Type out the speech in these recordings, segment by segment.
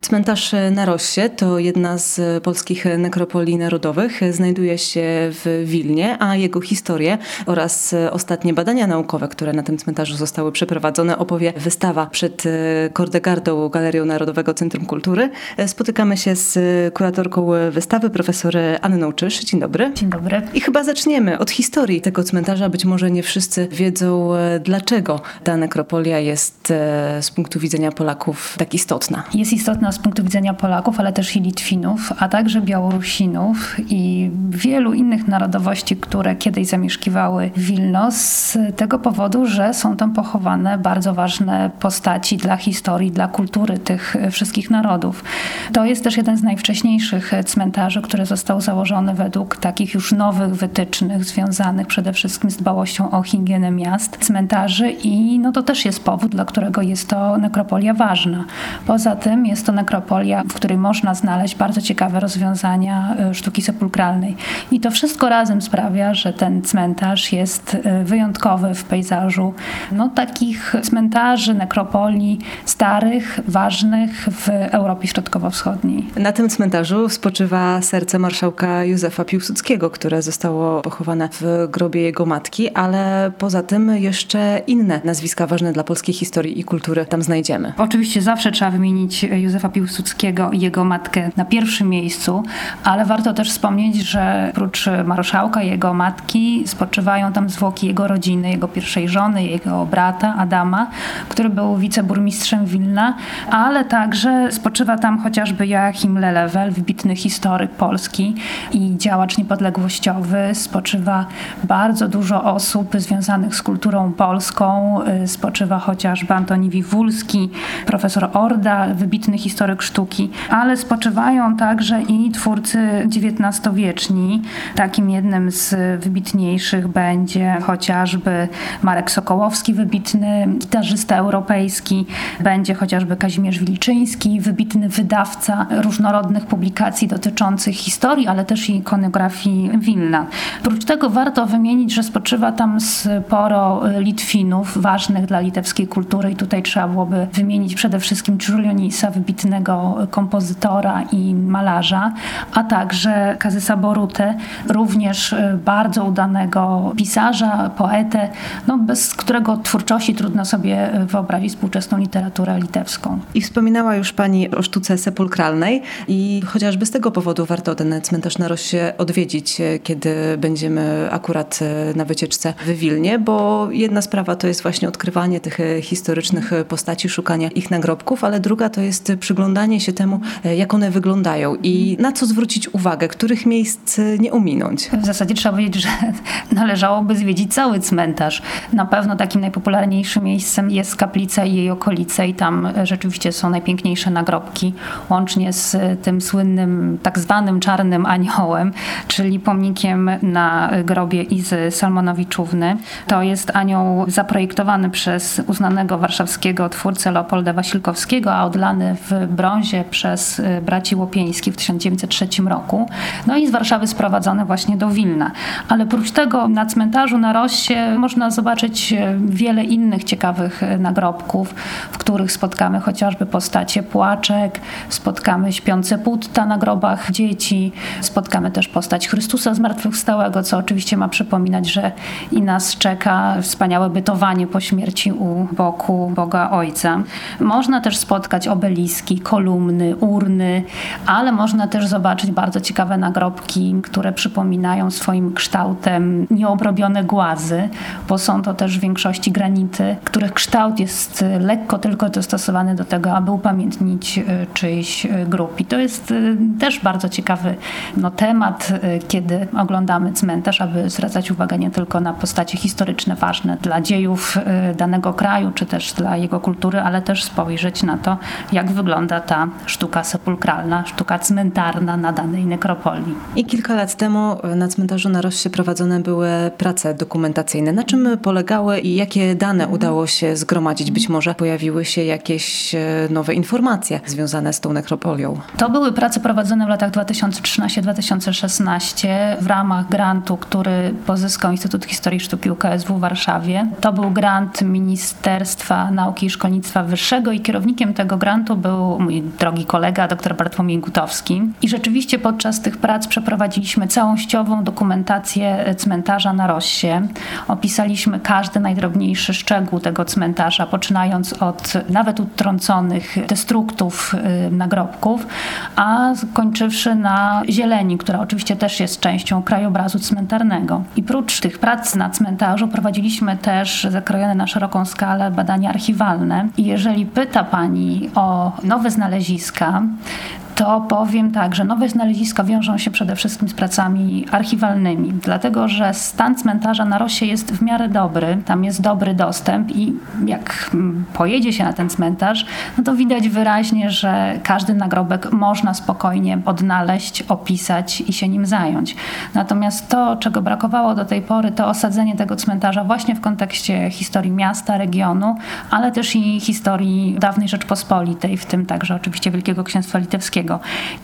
Cmentarz na Rossie to jedna z polskich nekropolii narodowych. Znajduje się w Wilnie, a jego historię oraz ostatnie badania naukowe, które na tym cmentarzu zostały przeprowadzone, opowie wystawa przed Kordegardą Galerią Narodowego Centrum Kultury. Spotykamy się z kuratorką wystawy, profesor Anną Czysz. Dzień dobry. Dzień dobry. I chyba zaczniemy od historii tego cmentarza. Być może nie wszyscy wiedzą, dlaczego ta nekropolia jest z punktu widzenia Polaków tak istotna. Jest istotna z punktu widzenia Polaków, ale też i Litwinów, a także Białorusinów i wielu innych narodowości, które kiedyś zamieszkiwały Wilno z tego powodu, że są tam pochowane bardzo ważne postaci dla historii, dla kultury tych wszystkich narodów. To jest też jeden z najwcześniejszych cmentarzy, który został założony według takich już nowych wytycznych związanych przede wszystkim z dbałością o higienę miast, cmentarzy i no to też jest powód, dla którego jest to nekropolia ważna. Poza tym jest to nekropolia, w której można znaleźć bardzo ciekawe rozwiązania e, sztuki sepulkralnej. I to wszystko razem sprawia, że ten cmentarz jest e, wyjątkowy w pejzażu no, takich cmentarzy, nekropolii starych, ważnych w Europie Środkowo-Wschodniej. Na tym cmentarzu spoczywa serce marszałka Józefa Piłsudskiego, które zostało pochowane w grobie jego matki, ale poza tym jeszcze inne nazwiska ważne dla polskiej historii i kultury tam znajdziemy. Oczywiście zawsze trzeba wymienić Józefa Piłsudskiego i jego matkę na pierwszym miejscu, ale warto też wspomnieć, że oprócz marszałka jego matki spoczywają tam zwłoki jego rodziny, jego pierwszej żony, jego brata Adama, który był wiceburmistrzem Wilna, ale także spoczywa tam chociażby Joachim Lelewel, wybitny historyk polski i działacz niepodległościowy. Spoczywa bardzo dużo osób związanych z kulturą polską. Spoczywa chociażby Antoni Wiwulski, profesor Orda, wybitny historyk sztuki, ale spoczywają także i twórcy XIX-wieczni. Takim jednym z wybitniejszych będzie chociażby Marek Sokołowski, wybitny gitarzysta europejski, będzie chociażby Kazimierz Wilczyński, wybitny wydawca różnorodnych publikacji dotyczących historii, ale też i ikonografii Wilna. Oprócz tego warto wymienić, że spoczywa tam sporo Litwinów ważnych dla litewskiej kultury i tutaj trzeba byłoby wymienić przede wszystkim Czurlionisa, wybitnego kompozytora i malarza, a także Kazysa Borutę, również e, bardzo udanego pisarza, poetę, no bez którego twórczości trudno sobie e, wyobrazić współczesną literaturę litewską. I wspominała już Pani o sztuce sepulkralnej i chociażby z tego powodu warto ten cmentarz na Rosie odwiedzić, e, kiedy będziemy akurat na wycieczce w Wilnie, bo jedna sprawa to jest właśnie odkrywanie tych historycznych postaci, szukanie ich nagrobków, ale druga to jest przyglądanie się temu, e, jak one wyglądają i na co zwrócić uwagę, których miejsc e, nie ominąć. W zasadzie trzeba powiedzieć, że należałoby zwiedzić cały cmentarz. Na pewno takim najpopularniejszym miejscem jest kaplica i jej okolice i tam e, rzeczywiście są najpiękniejsze nagrobki, łącznie z tym słynnym tak zwanym czarnym aniołem, czyli pomnikiem na grobie Izy Salmonowiczówny. To jest anioł zaprojektowany przez uznanego warszawskiego twórcę Leopolda Wasilkowskiego, a odlany w brązie przez y, braci Łopieńskich w 1903 roku. No i z Warszawy sprowadzony właśnie do Wilna. Ale oprócz tego na cmentarzu na Rossie można zobaczyć y, wiele innych ciekawych y, nagrobków, w których spotkamy chociażby postacie płaczek, spotkamy śpiące putta na grobach dzieci, spotkamy też postać Chrystusa Zmartwychwstałego, co oczywiście ma przypominać, że i nas czeka wspaniałe bytowanie po śmierci u boku Boga Ojca. Można też spotkać obeliski, kolumny, urny, ale można też zobaczyć bardzo ciekawe nagrobki, które przypominają swoim kształtem nieobrobione głazy, bo są to też w większości granity, których kształt jest lekko tylko dostosowany do tego, aby upamiętnić e, czyjś e, grup. I to jest e, też bardzo ciekawy no, temat, kiedy oglądamy cmentarz, aby zwracać uwagę nie tylko na postacie historyczne ważne dla dziejów danego kraju, czy też dla jego kultury, ale też spojrzeć na to, jak wygląda wygląda ta sztuka sepulkralna, sztuka cmentarna na danej nekropolii. I kilka lat temu na cmentarzu na Rossie prowadzone były prace dokumentacyjne. Na czym polegały i jakie dane udało się zgromadzić? Być może pojawiły się jakieś e, nowe informacje związane z tą nekropolią. To były prace prowadzone w latach 2013-2016 w ramach grantu, który pozyskał Instytut Historii Sztuki UKSW w Warszawie. To był grant Ministerstwa Nauki i Szkolnictwa Wyższego i kierownikiem tego grantu był mój drogi kolega, dr Bartłomiej Gutowski. I rzeczywiście podczas tych prac przeprowadziliśmy całościową dokumentację cmentarza na Rossie. Opisaliśmy każdy najdrobniejszy szczegół tego cmentarza, poczynając od nawet utrąconych destruktów y, nagrobków, a kończywszy na zieleni, która oczywiście też jest częścią krajobrazu cmentarnego. I prócz tych prac na cmentarzu prowadziliśmy też zakrojone na szeroką skalę badania archiwalne. I jeżeli pyta Pani o nowe znaleziska, to powiem tak, że nowe znaleziska wiążą się przede wszystkim z pracami archiwalnymi, dlatego że stan cmentarza na Rosie jest w miarę dobry, tam jest dobry dostęp i jak pojedzie się na ten cmentarz, no to widać wyraźnie, że każdy nagrobek można spokojnie odnaleźć, opisać i się nim zająć. Natomiast to, czego brakowało do tej pory, to osadzenie tego cmentarza właśnie w kontekście historii miasta, regionu, ale też i historii dawnej Rzeczpospolitej, w tym także oczywiście Wielkiego Księstwa Litewskiego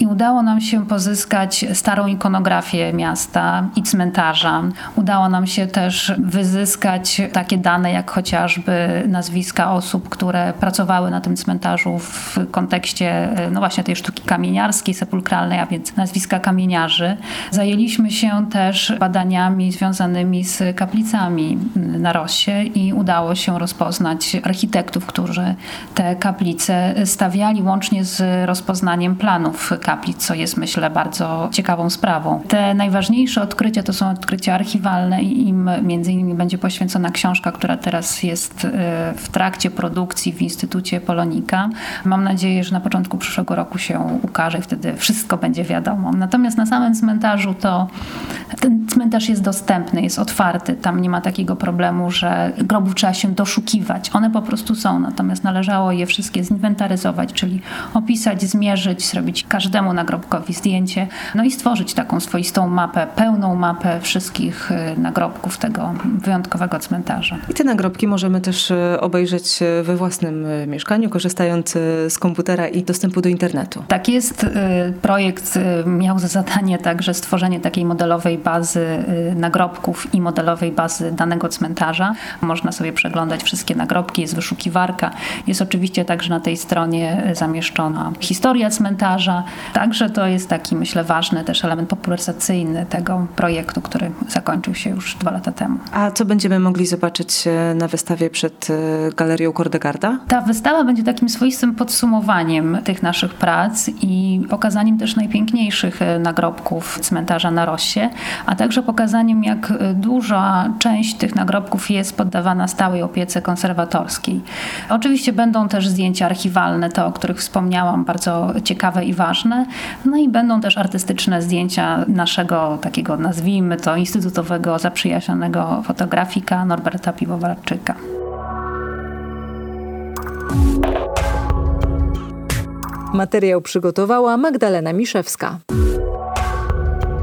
i udało nam się pozyskać starą ikonografię miasta i cmentarza. Udało nam się też wyzyskać takie dane, jak chociażby nazwiska osób, które pracowały na tym cmentarzu w kontekście no właśnie tej sztuki kamieniarskiej, sepulkralnej, a więc nazwiska kamieniarzy. Zajęliśmy się też badaniami związanymi z kaplicami na Rosie i udało się rozpoznać architektów, którzy te kaplice stawiali, łącznie z rozpoznaniem planów planów kaplic, co jest myślę bardzo ciekawą sprawą. Te najważniejsze odkrycia to są odkrycia archiwalne i im między innymi będzie poświęcona książka, która teraz jest e, w trakcie produkcji w Instytucie Polonika. Mam nadzieję, że na początku przyszłego roku się ukaże i wtedy wszystko będzie wiadomo. Natomiast na samym cmentarzu to ten cmentarz jest dostępny, jest otwarty. Tam nie ma takiego problemu, że grobów trzeba się doszukiwać. One po prostu są, natomiast należało je wszystkie zinwentaryzować, czyli opisać, zmierzyć, zrobić każdemu nagrobkowi zdjęcie, no i stworzyć taką swoistą mapę, pełną mapę wszystkich y, nagrobków tego wyjątkowego cmentarza. I te nagrobki możemy też y, obejrzeć y, we własnym mieszkaniu, korzystając z komputera i dostępu do internetu. Tak jest. Projekt miał za zadanie także stworzenie takiej modelowej bazy nagrobków i modelowej bazy danego cmentarza. Można sobie przeglądać wszystkie nagrobki, jest wyszukiwarka. Jest oczywiście także na tej stronie zamieszczona historia cmentarza, Także to jest taki, myślę, ważny też element popularyzacyjny tego projektu, który zakończył się już dwa lata temu. A co będziemy mogli zobaczyć e, na wystawie przed Galerią Kordegarda? Ta wystawa będzie takim swoistym podsumowaniem tych naszych prac i pokazaniem też najpiękniejszych nagrobków cmentarza na Rossie, a także pokazaniem, jak duża część tych nagrobków jest poddawana stałej opiece konserwatorskiej. Oczywiście będą też zdjęcia archiwalne, te, o których wspomniałam, bardzo ciekawe i ważne. No i będą też artystyczne zdjęcia naszego takiego, nazwijmy to, instytutowego, zaprzyjaźnionego fotografika Norberta Piwowarczyka. Materiał przygotowała Magdalena Miszewska.